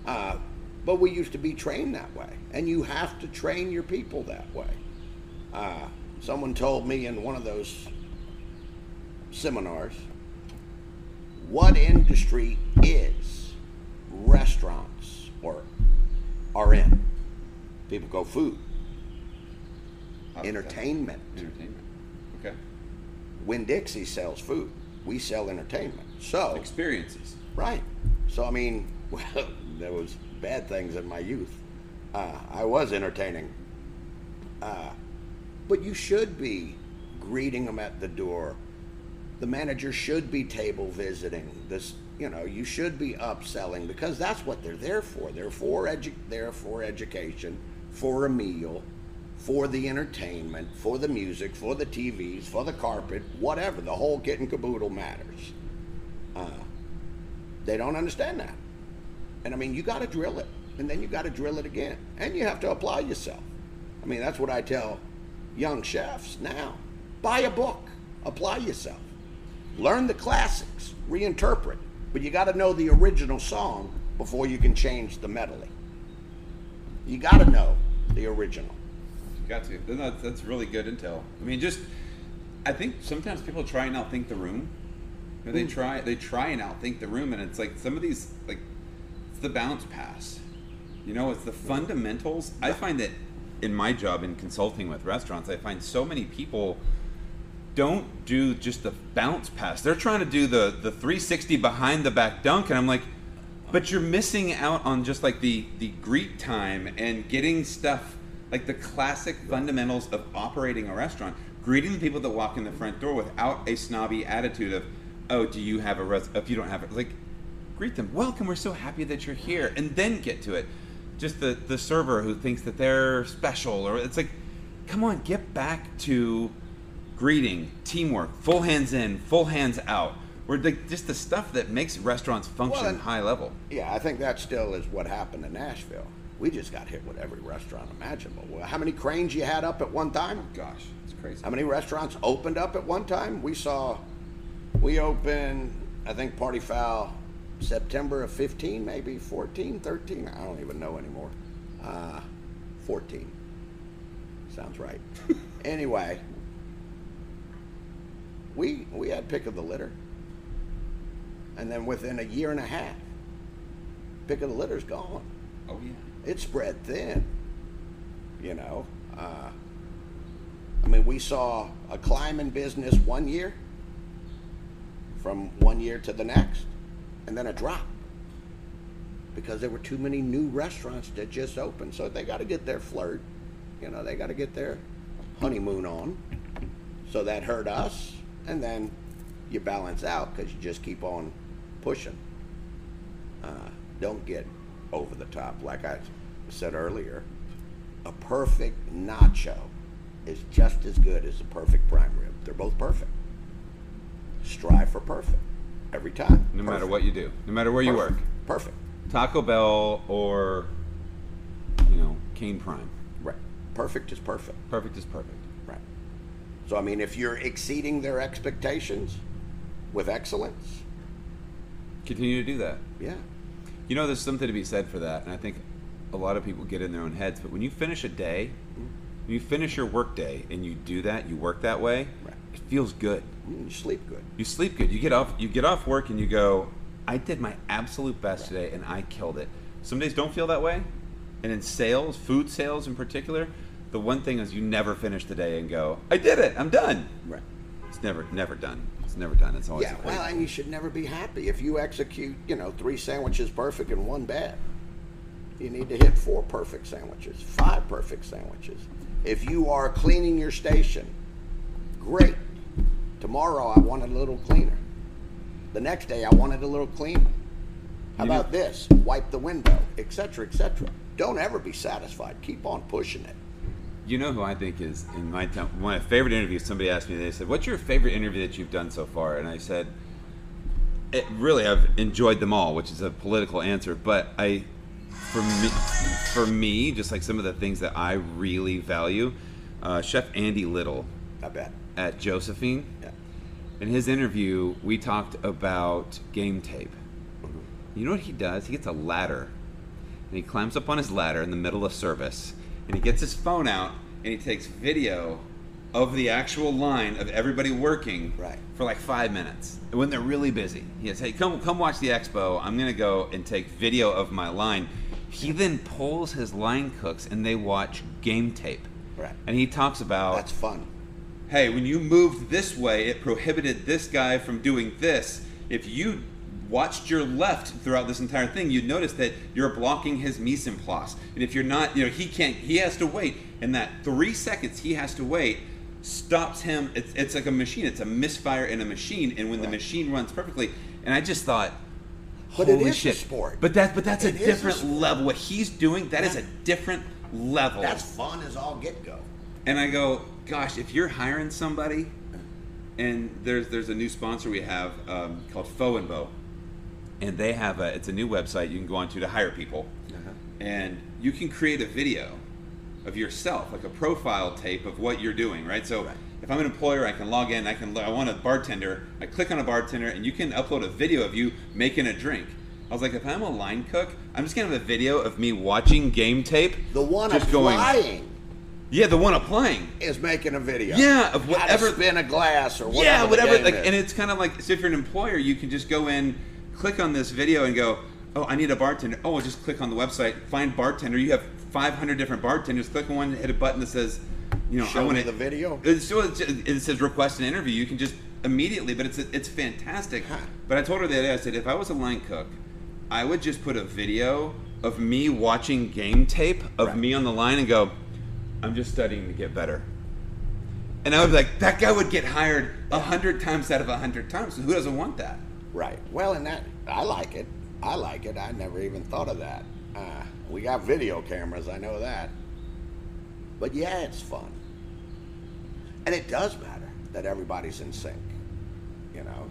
Uh, but we used to be trained that way, and you have to train your people that way. Uh, someone told me in one of those seminars, what industry is restaurants or are in? People go food, entertainment. Entertainment. Okay. When Dixie sells food. We sell entertainment. So Experiences. right. So I mean, <laughs> well, there was bad things in my youth. Uh, I was entertaining. Uh, but you should be greeting them at the door. The manager should be table visiting. This, you know, you should be upselling because that's what they're there for. They're for edu- They're for education, for a meal, for the entertainment, for the music, for the TVs, for the carpet, whatever. The whole kit and caboodle matters. Uh, they don't understand that. And I mean, you got to drill it, and then you got to drill it again, and you have to apply yourself. I mean, that's what I tell young chefs now. Buy a book, apply yourself, learn the classics, reinterpret, but you got to know the original song before you can change the medley. You got to know the original. Got to. Then That's, that's really good intel. I mean, just I think sometimes people try and outthink the room. You know, They hmm. try they try and outthink the room, and it's like some of these like it's the bounce pass. You know, it's the hmm. fundamentals. I find that in my job in consulting with restaurants, I find so many people don't do just the bounce pass. They're trying to do the the 360 behind the back dunk, and I'm like, but you're missing out on just like the the greet time and getting stuff like the classic fundamentals of operating a restaurant. Greeting the people that walk in the front door without a snobby attitude of, oh, do you have a res? If you don't have it, like, greet them. Welcome. We're so happy that you're here, and then get to it. Just the the server who thinks that they're special, or it's like, come on, get back to greeting, teamwork, full hands in, full hands out. We're like just the stuff that makes restaurants function Well, and- high level. Yeah, I think that still is what happened in Nashville. We just got hit with every restaurant imaginable. How many cranes you had up at one time? Gosh, it's crazy. How many restaurants opened up at one time? We saw, we opened, I think Party Foul September of 15, maybe 14, 13. I don't even know anymore. Uh, 14. Sounds right. <laughs> anyway, we we had pick of the litter, and then within a year and a half, pick of the litter's gone oh yeah. It spread thin. You know, uh, I mean, we saw a climb in business one year, from one year to the next, and then a drop because there were too many new restaurants that just opened. So they got to get their flirt, you know, they got to get their honeymoon on. So that hurt us, and then you balance out because you just keep on pushing uh, don't get over the top. Like I said earlier, a perfect nacho is just as good as a perfect prime rib. They're both perfect. Strive for perfect every time. No matter what you do, no matter where you work, Perfect. Perfect. Taco Bell or you know Kayne Prime, Right. Perfect is perfect. perfect is perfect. Right. So I mean, if you're exceeding their expectations with excellence, Continue to do that. yeah, You know, there's something to be said for that, and I think a lot of people get in their own heads. But when you finish a day, when you finish your work day, and you do that, you work that way, Right. it feels good. you sleep good. You sleep good. You get off. You get off work, and you go, "I did my absolute best today, and I killed it." Some days don't feel that way, and in sales, food sales in particular, the one thing is you never finish the day and go, "I did it. I'm done." Right. It's never, never done. It's never done. It's always Yeah, well, and you should never be happy if you execute, you know, three sandwiches perfect and one bad. You need to hit four perfect sandwiches, five perfect sandwiches. If you are cleaning your station, great. Tomorrow I want it a little cleaner. The next day I want it a little cleaner. How You know- about this? Wipe the window, etc., etc. Don't ever be satisfied. Keep on pushing it. You know who I think is in my time, one of my favorite interviews. Somebody asked me, they said, "What's your favorite interview that you've done so far?" And I said, it, really, I've enjoyed them all, which is a political answer. But I, for me, for me, just like some of the things that I really value, uh, Chef Andy Little I bet. at Josephine. Yeah. In his interview, we talked about game tape. You know what he does? He gets a ladder, and he climbs up on his ladder in the middle of service, and he gets his phone out, and he takes video of the actual line of everybody working Right. for like five minutes And when they're really busy. He says, "Hey, come come watch the expo. I'm gonna go and take video of my line." He then pulls his line cooks, and they watch game tape. Right. And he talks about That's fun. hey, when you moved this way, it prohibited this guy from doing this. If you watched your left throughout this entire thing, you'd notice that you're blocking his mise en place. And if you're not, you know, he can't, he has to wait. And that three seconds he has to wait stops him. It's, it's like a machine, it's a misfire in a machine. And when the machine runs perfectly, and I just thought, But it holy shit. sport. But that, but that's It a is a different level. What he's doing, that is a different level. That's fun as all get go. And I go, gosh, if you're hiring somebody, and there's there's a new sponsor we have um, called Foh and Boh, and they have a it's a new website you can go onto to hire people, uh-huh. and you can create a video of yourself, like a profile tape of what you're doing, right? So Right. if I'm an employer, I can log in, I can I want a bartender, I click on a bartender, and you can upload a video of you making a drink. I was like, if I'm a line cook, I'm just gonna have a video of me watching game tape, The one just going, applying yeah, the one applying. is making a video. Yeah, of How to whatever- spin a glass or whatever. yeah, whatever. Like, is. and it's kind of like so if you're an employer, you can just go in, click on this video, and go, "Oh, I need a bartender." Oh, just click on the website, find bartender. You have 500 different bartenders. Click on one, hit a button that says, "You know, Show I want me the video. It's, it says request an interview. You can just immediately, but it's it's fantastic. Huh. But I told her the other day, I said, if I was a line cook, I would just put a video of me watching game tape of Right. me on the line and go, I'm just studying to get better. And I would be like, that guy would get hired a hundred times out of a hundred times. So who doesn't want that? Right. Well, and that I like it. I like it. I never even thought of that. Uh, we got video cameras. I know that. But yeah, it's fun. And it does matter that everybody's in sync. You know,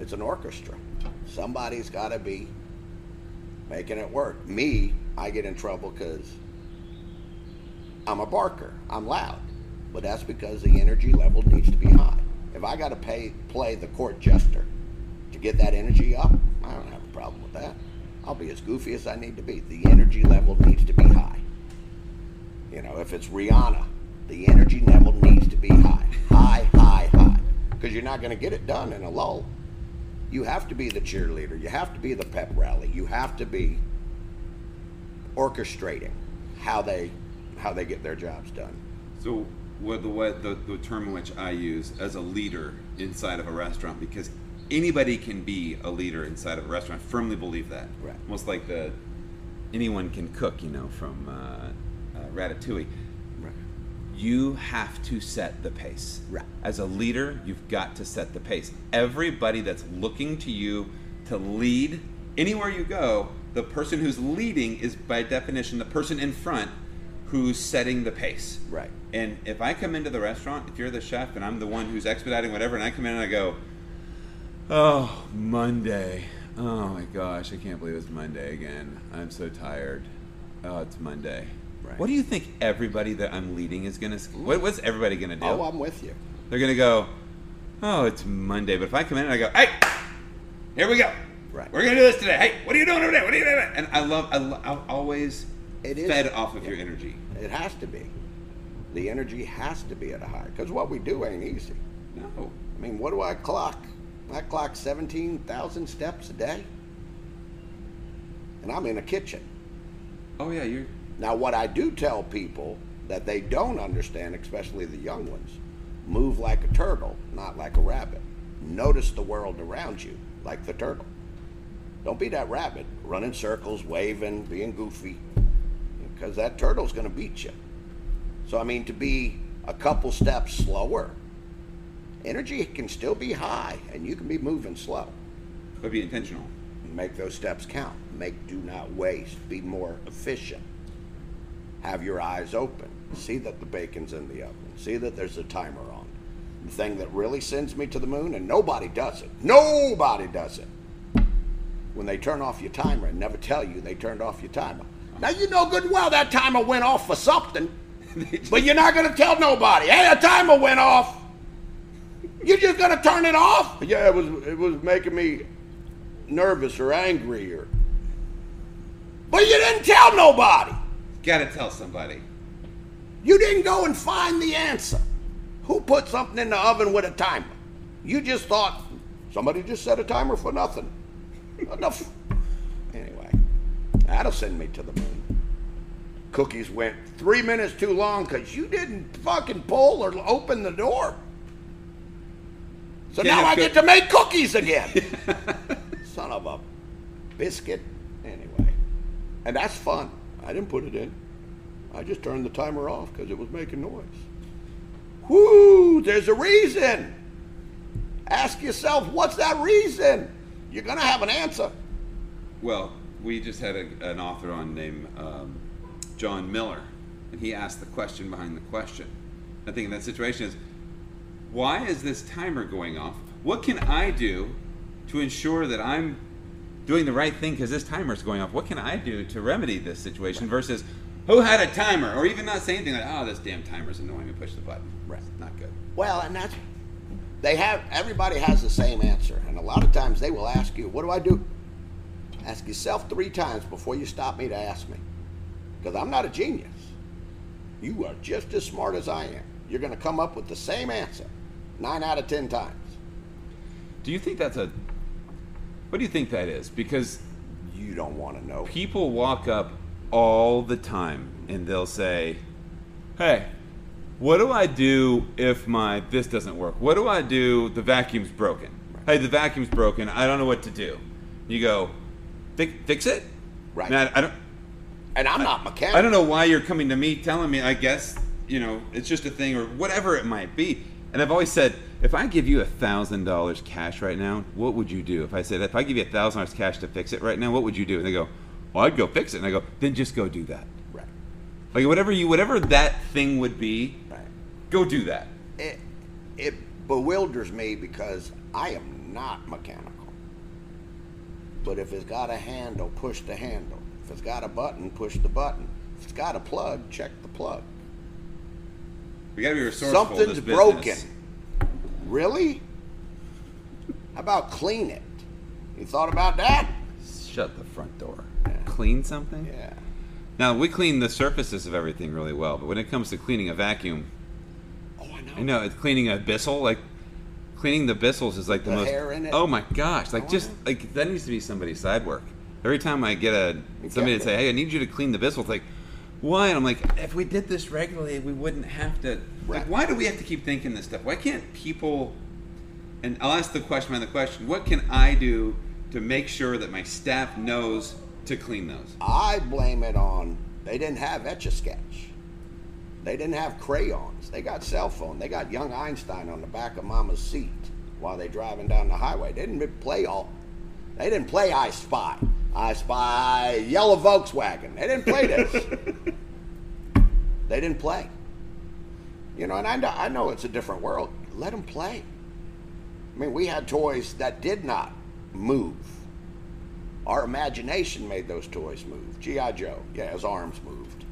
it's an orchestra. Somebody's got to be making it work. Me, I get in trouble because I'm a barker. I'm loud. But that's because the energy level needs to be high. If I got to pay play the court jester get that energy up, I don't have a problem with that. I'll be as goofy as I need to be. The energy level needs to be high. You know, if it's Rihanna, the energy level needs to be high. High, high, high. Because you're not going to get it done in a lull. You have to be the cheerleader. You have to be the pep rally. You have to be orchestrating how they how they get their jobs done. So what the what the, the term which I use as a leader inside of a restaurant because anybody can be a leader inside of a restaurant. I firmly believe that. Right. Almost like the anyone can cook, you know, from uh, uh, Ratatouille. Right. You have to set the pace. Right. As a leader, you've got to set the pace. Everybody that's looking to you to lead anywhere you go, the person who's leading is by definition the person in front who's setting the pace. Right. And if I come into the restaurant, if you're the chef and I'm the one who's expediting whatever, and I come in and I go, Oh, Monday. Oh my gosh, I can't believe it's Monday again. I'm so tired. Oh, it's Monday. Right. What do you think everybody that I'm leading is gonna? What, what's everybody gonna do? Oh, I'm with you. They're gonna go. Oh, it's Monday. But if I come in and I go, Hey, here we go. Right. We're gonna do this today. Hey, what are you doing over there? What are you doing? And I love. I lo- I'm always It is fed off of yeah. your energy. It has to be. The energy has to be at a high because what we do ain't easy. No. I mean, what do I clock? I clock 17,000 steps a day. And I'm in a kitchen. Oh yeah, you're. Now, what I do tell people that they don't understand, especially the young ones, move like a turtle, not like a rabbit. Notice the world around you like the turtle. Don't be that rabbit running circles, waving, being goofy, because that turtle's going to beat you. So, I mean, to be a couple steps slower, energy can still be high and you can be moving slow. But be intentional. Make those steps count. Make do not waste. Be more efficient. Have your eyes open. See that the bacon's in the oven. See that there's a timer on. The thing that really sends me to the moon, and nobody does it. Nobody does it. when they turn off your timer and never tell you they turned off your timer. Now you know good and well that timer went off for something, <laughs> but you're not gonna tell nobody. Hey, a timer went off. You're just gonna turn it off? Yeah, it was it was making me nervous or angry or. But you didn't tell nobody. Gotta tell somebody. You didn't go and find the answer. Who put something in the oven with a timer? You just thought somebody just set a timer for nothing. Enough. Anyway, that'll send me to the moon. Cookies went three minutes too long because you didn't fucking pull or open the door. So Can't now I get to make cookies again. <laughs> Son of a biscuit. Anyway, and that's fun. I didn't put it in. I just turned the timer off because it was making noise. Whoo, there's a reason. Ask yourself, what's that reason? You're going to have an answer. Well, we just had a, an author on named um, John Miller, and he asked the question behind the question. I think in that situation is, why is this timer going off? What can I do to ensure that I'm doing the right thing because this timer is going off? What can I do to remedy this situation versus who had a timer, or even not saying anything like, oh, this damn timer's annoying me, push the button. Right. Not good. Well, and that's, they have, everybody has the same answer. And a lot of times they will ask you, what do I do? Ask yourself three times before you stop me to ask me. Because I'm not a genius. You are just as smart as I am. You're going to come up with the same answer nine out of ten times. Do you think that's a. What do you think that is? Because You don't want to know. people walk up all the time and they'll say, "Hey, what do I do if my this doesn't work? What do I do? The vacuum's broken. Hey, the vacuum's broken. I don't know what to do." You go, "Fix, fix it." Right. Now, I don't. And I'm not mechanic. I don't know why you're coming to me telling me. I guess you know it's just a thing or whatever it might be. And I've always said, if I give you a thousand dollars cash right now, what would you do? If I said, if I give you a thousand dollars cash to fix it right now, what would you do? And they go, well, I'd go fix it. And I go, then just go do that. Right. Like whatever you, whatever that thing would be, Right. go do that. It, it bewilders me because I am not mechanical. But if it's got a handle, push the handle. If it's got a button, push the button. If it's got a plug, check the plug. We got to be resourceful. Something's this broken. Really? How about clean it? You thought about that? Shut the front door. Clean something. Yeah. Now we clean the surfaces of everything really well, but when it comes to cleaning a vacuum, Oh, I know. I know it's cleaning a Bissell. Like cleaning the Bissels is like the, The most. hair in it. Oh my gosh! Like Oh, just know. like that needs to be somebody's side work. Every time I get a somebody to say, "Hey, I need you to clean the Bissell," it's like, why? And I'm like, if we did this regularly, we wouldn't have to. Right. Like, why do we have to keep thinking this stuff? Why can't people? And I'll ask the question on the question: What can I do to make sure that my staff knows to clean those? I blame it on they didn't have Etch a Sketch. They didn't have crayons. They got cell phone. They got young Einstein on the back of Mama's seat while they driving down the highway. They didn't play all. They didn't play I Spy. I Spy yellow Volkswagen. They didn't play this. they didn't play. You know, and I know, I know it's a different world. Let them play. I mean, we had toys that did not move. Our imagination made those toys move. G.I. Joe, yeah, his arms moved.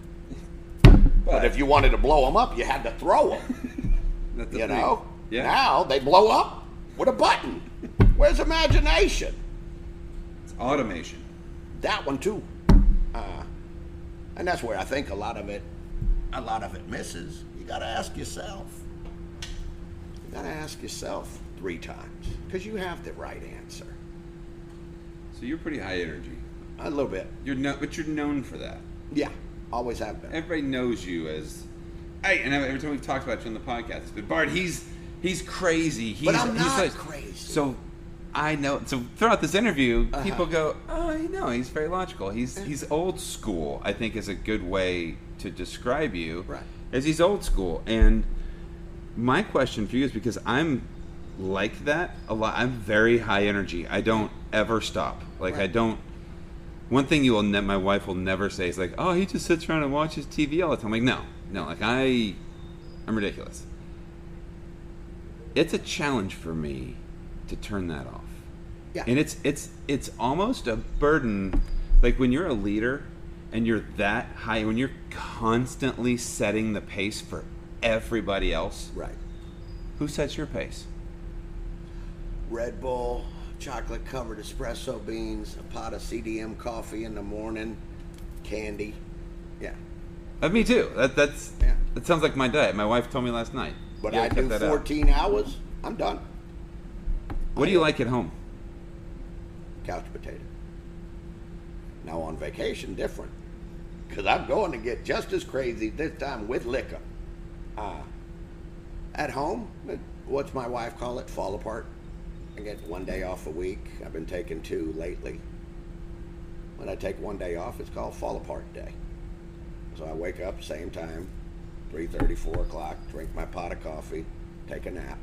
But if you wanted to blow them up, you had to throw <laughs> them. You thing. know? Yeah. Now they blow up with a button. Where's imagination? It's automation. That one too. Uh, and that's where I think a lot of it, a lot of it misses. You got to ask yourself. You got to ask yourself three times because you have the right answer. So you're pretty high energy. A little bit, You're no, but you're known for that. yeah. Always have been. Everybody knows you as. Hey, and every time we've talked about you on the podcast, it's been Bart. He's he's crazy. He's, But I'm he's not like- crazy. So I know. So throughout this interview, Uh-huh. people go, "Oh, you know. He's very logical. He's he's old school." I think is a good way to describe you. Right. As he's old school, and my question for you is because I'm like that a lot. I'm very high energy. I don't ever stop. Like I don't. One thing you will ne- my wife will never say is like, "Oh, he just sits around and watches TV all the time." I'm like, no, no, like I, I'm ridiculous. It's a challenge for me to turn that off. Yeah. And it's it's it's almost a burden like when you're a leader and you're that high when you're constantly setting the pace for everybody else. Right. Who sets your pace? Red Bull, chocolate covered espresso beans, a pot of CDM coffee in the morning, candy. Yeah. Uh, me too. That that's Yeah. that sounds like my diet. My wife told me last night. But I do cut that out. 14 hours, I'm done. What do you like at home? Couch potato. Now on vacation, different. Because I'm going to get just as crazy this time with liquor. Uh, at home, what's my wife call it? Fall apart. I get one day off a week. I've been taking two lately. When I take one day off, it's called fall apart day. So I wake up same time, 3.30, 4 o'clock, drink my pot of coffee, take a nap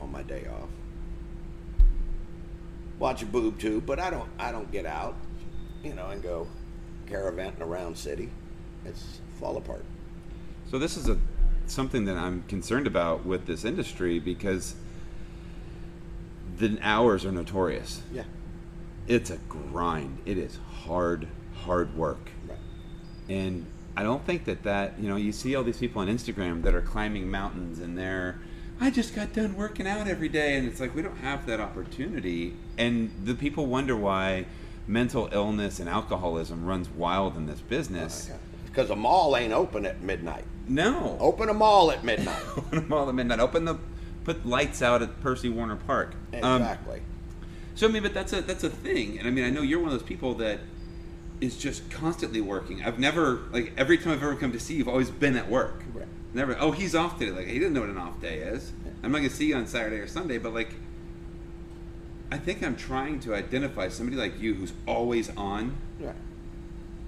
on my day off. Watch a boob tube, but I don't I don't get out, you know, and go caravanting around city. It's fall apart. So this is a something that I'm concerned about with this industry because the hours are notorious. Yeah. It's a grind. It is hard, hard work. Right. And I don't think that that you know you see all these people on Instagram that are climbing mountains and they're I just got done working out every day and it's like we don't have that opportunity and the people wonder why mental illness and alcoholism runs wild in this business. Because a mall ain't open at midnight. No. Open a mall at midnight. <laughs> Open them all at midnight. Open the put lights out at Percy Warner Park. Um, exactly. so I mean, but that's a that's a thing, and I mean, I know you're one of those people that is just constantly working. I've never like every time I've ever come to see you, you've always been at work. Right. Never. Oh, he's off today. Like he didn't know what an off day is. I'm not gonna see you on Saturday or Sunday, but like, I think I'm trying to identify somebody like you who's always on. right.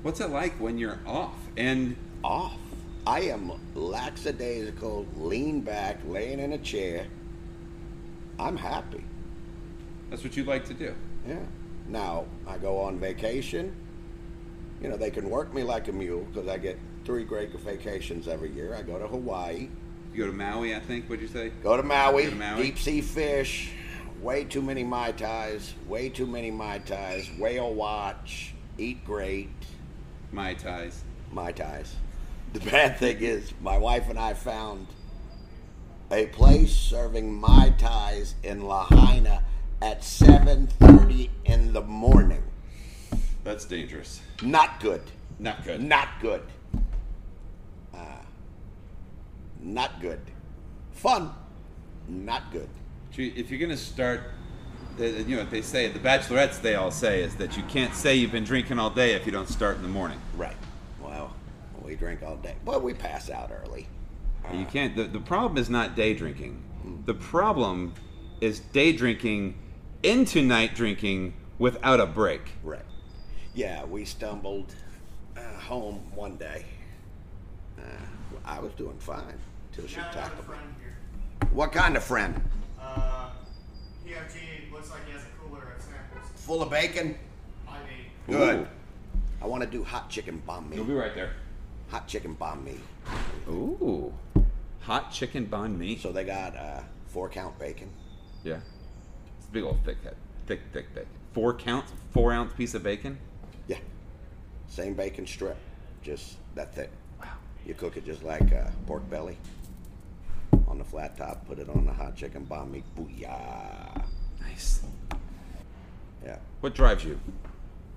What's it like when you're off? And Off. I am lackadaisical, lean back, laying in a chair. I'm happy. that's what you like to do. Yeah. Now I go on vacation. You know they can work me like a mule because I get three great vacations every year. I go to Hawaii, You go to Maui, I think. What'd you say? go to Maui, Go to Maui. deep sea fish, way too many mai tais, way too many mai tais, whale watch, eat great, Mai tais. mai tais. The bad thing is, my wife and I found a place serving mai tais in Lahaina at 7:30 in the morning. That's dangerous. Not good. Not good. Not good. Uh, not good. Fun. Not good. If you're gonna start, you know what they say. The bachelorettes they all say is that you can't say you've been drinking all day if you don't start in the morning. Right. Well, we drink all day, but we pass out early. You can't. The, the problem is not day drinking. The problem is day drinking into night drinking without a break. Right. Yeah, we stumbled uh, home one day. I was doing fine till she Got another tackled me. friend here. What kind of friend? Uh, PFG looks like he has a cooler of samples. Full of bacon? I mean, Good. Ooh. I want to do hot chicken banh mi. You'll be right there. Hot chicken banh mi. Ooh, hot chicken banh mi. So they got uh, four count bacon. Yeah, it's a big old thick head, thick, thick bacon. Four counts, four ounce piece of bacon. Yeah. Same bacon strip, just that thick. You cook it just like uh, pork belly on the flat top. Put it on the hot chicken banh mi. Booyah! Nice. Yeah. What drives you?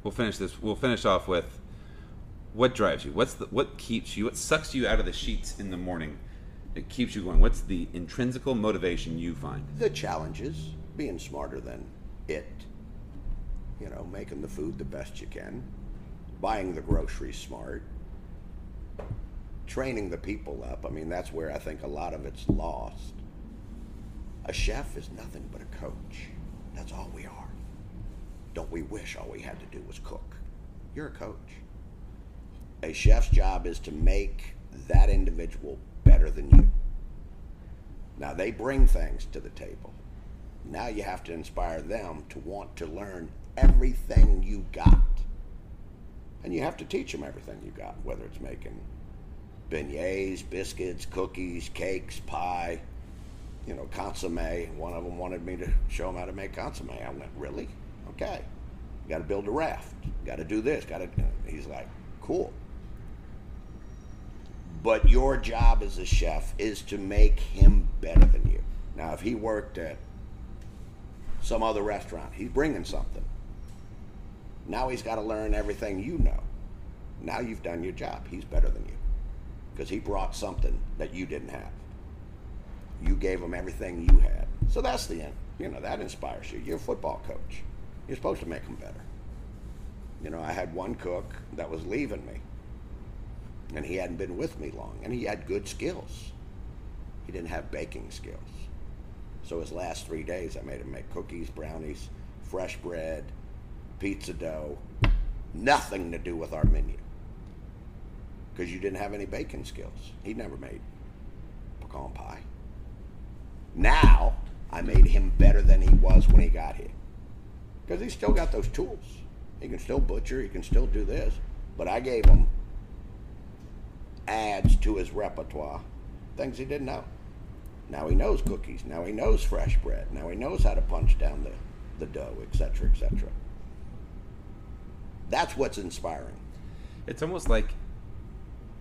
We'll finish this. We'll finish off with what drives you. What's the what keeps you? What sucks you out of the sheets in the morning? It keeps you going. What's the intrinsical motivation you find? The challenges, being smarter than it. You know, making the food the best you can, buying the groceries smart, training the people up. I mean, that's where I think a lot of it's lost. A chef is nothing but a coach. That's all we are. Don't we wish all we had to do was cook? You're a coach. A chef's job is to make that individual better than you. Now they bring things to the table. Now you have to inspire them to want to learn everything you got. And you have to teach them everything you got, whether it's making beignets, biscuits, cookies, cakes, pie. you know, consomme. One of them wanted me to show him how to make consomme. I went, really? Okay. Got to build a raft. Got to do this. Got to. He's like, cool. But your job as a chef is to make him better than you. Now, if he worked at some other restaurant, he's bringing something. Now he's got to learn everything you know. Now you've done your job. He's better than you because he brought something that you didn't have. You gave him everything you had. So that's the end. You know, that inspires you. You're a football coach. You're supposed to make them better. You know, I had one cook that was leaving me, and he hadn't been with me long, and he had good skills. He didn't have baking skills. So his last three days, I made him make cookies, brownies, fresh bread, pizza dough, nothing to do with our menu. Because you didn't have any baking skills. He never made pecan pie. Now, I made him better than he was when he got here. Because he's still got those tools. He can still butcher, he can still do this. But I gave him adds to his repertoire, things he didn't know. Now he knows cookies. Now he knows fresh bread. Now he knows how to punch down the, the dough, etc., etc. That's what's inspiring. It's almost like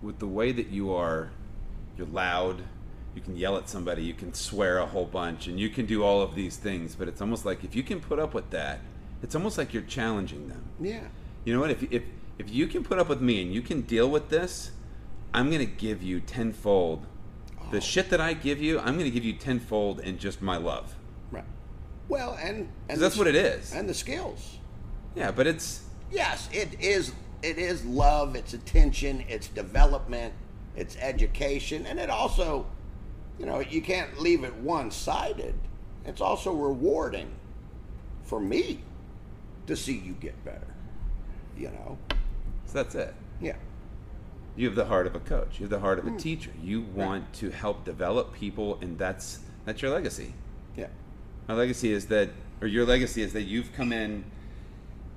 with the way that you are, you're loud, you can yell at somebody, you can swear a whole bunch, and you can do all of these things, but it's almost like if you can put up with that, it's almost like you're challenging them. Yeah. You know what? If, if, if you can put up with me and you can deal with this, I'm going to give you tenfold. The oh. shit that I give you, I'm going to give you tenfold in just my love. Right. Well, and, and that's the- what it is. And the skills. Yeah, but it's Yes, it is. It is love. It's attention. It's development. It's education, and it also, you know, you can't leave it one-sided. It's also rewarding for me to see you get better. You know. so that's it. Yeah. You have the heart of a coach. You have the heart of a hmm. teacher. You want to help develop people, and that's that's your legacy. Yeah. My legacy is that, or your legacy is that you've come in,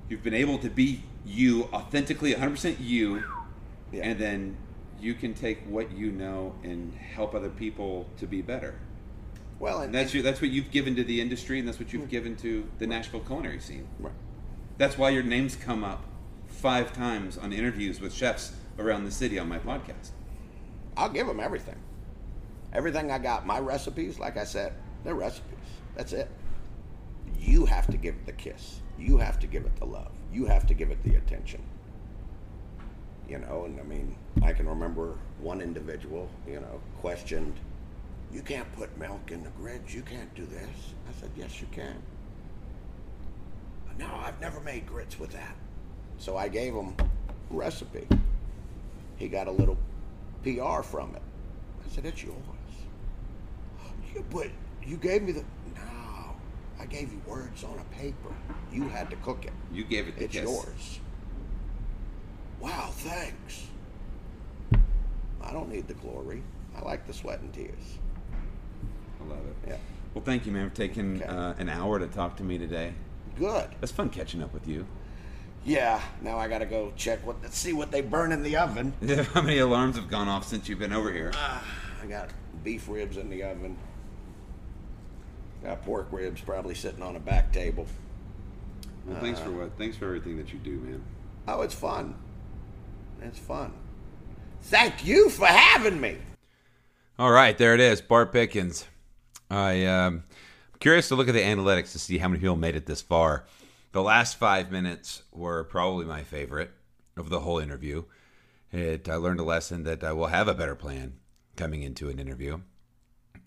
you've been able to be you authentically, 100% you, Yeah. and then you can take what you know and help other people to be better. Well, And and that's your, that's what you've given to the industry, and that's what you've hmm. given to the Nashville culinary scene. Right. That's why your names come up five times on interviews with chefs around the city on my podcast. I'll give them everything. Everything I got, my recipes, like I said, they're recipes. That's it. You have to give it the kiss. You have to give it the love. You have to give it the attention. You know, and I mean, I can remember one individual, you know, questioned, You can't put milk in the grits. You can't do this. I said, Yes, you can. No, I've never made grits with that. So I gave him recipe. He got a little PR from it. I said, It's yours. You but you gave me the. I gave you words on a paper. You had to cook it. You gave it the It's kiss. yours. Wow, thanks. I don't need the glory. I like the sweat and tears. I love it. Yeah. Well, thank you, man, for taking Okay. uh, an hour to talk to me today. Good. It's fun catching up with you. Yeah. Now I gotta go check what see what they burn in the oven. <laughs> How many alarms have gone off since you've been over here? I got beef ribs in the oven. Got pork ribs probably sitting on a back table. Well, thanks for what? Thanks for everything that you do, man. Oh, it's fun. It's fun. Thank you for having me. All right, there it is, Bart Pickens. I um, I'm curious to look at the analytics to see how many people made it this far. The last five minutes were probably my favorite of the whole interview. It I learned a lesson that I will have a better plan coming into an interview.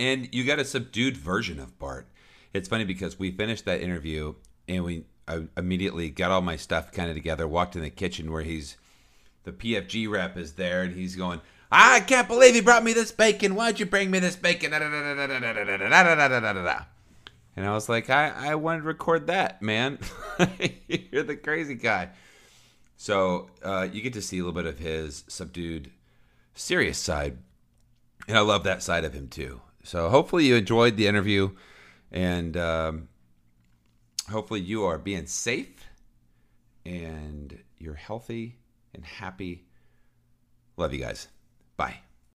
And you got a subdued version of Bart. It's funny because we finished that interview and we I immediately got all my stuff kind of together, walked in the kitchen where he's the PFG rep is there and he's going, I can't believe he brought me this bacon. Why'd you bring me this bacon? And I was like, I, I wanted to record that, man. You're the crazy guy. So uh, you get to see a little bit of his subdued, serious side. And I love that side of him too. So hopefully you enjoyed the interview. And um, hopefully you are being safe and you're healthy and happy. Love you guys. Bye.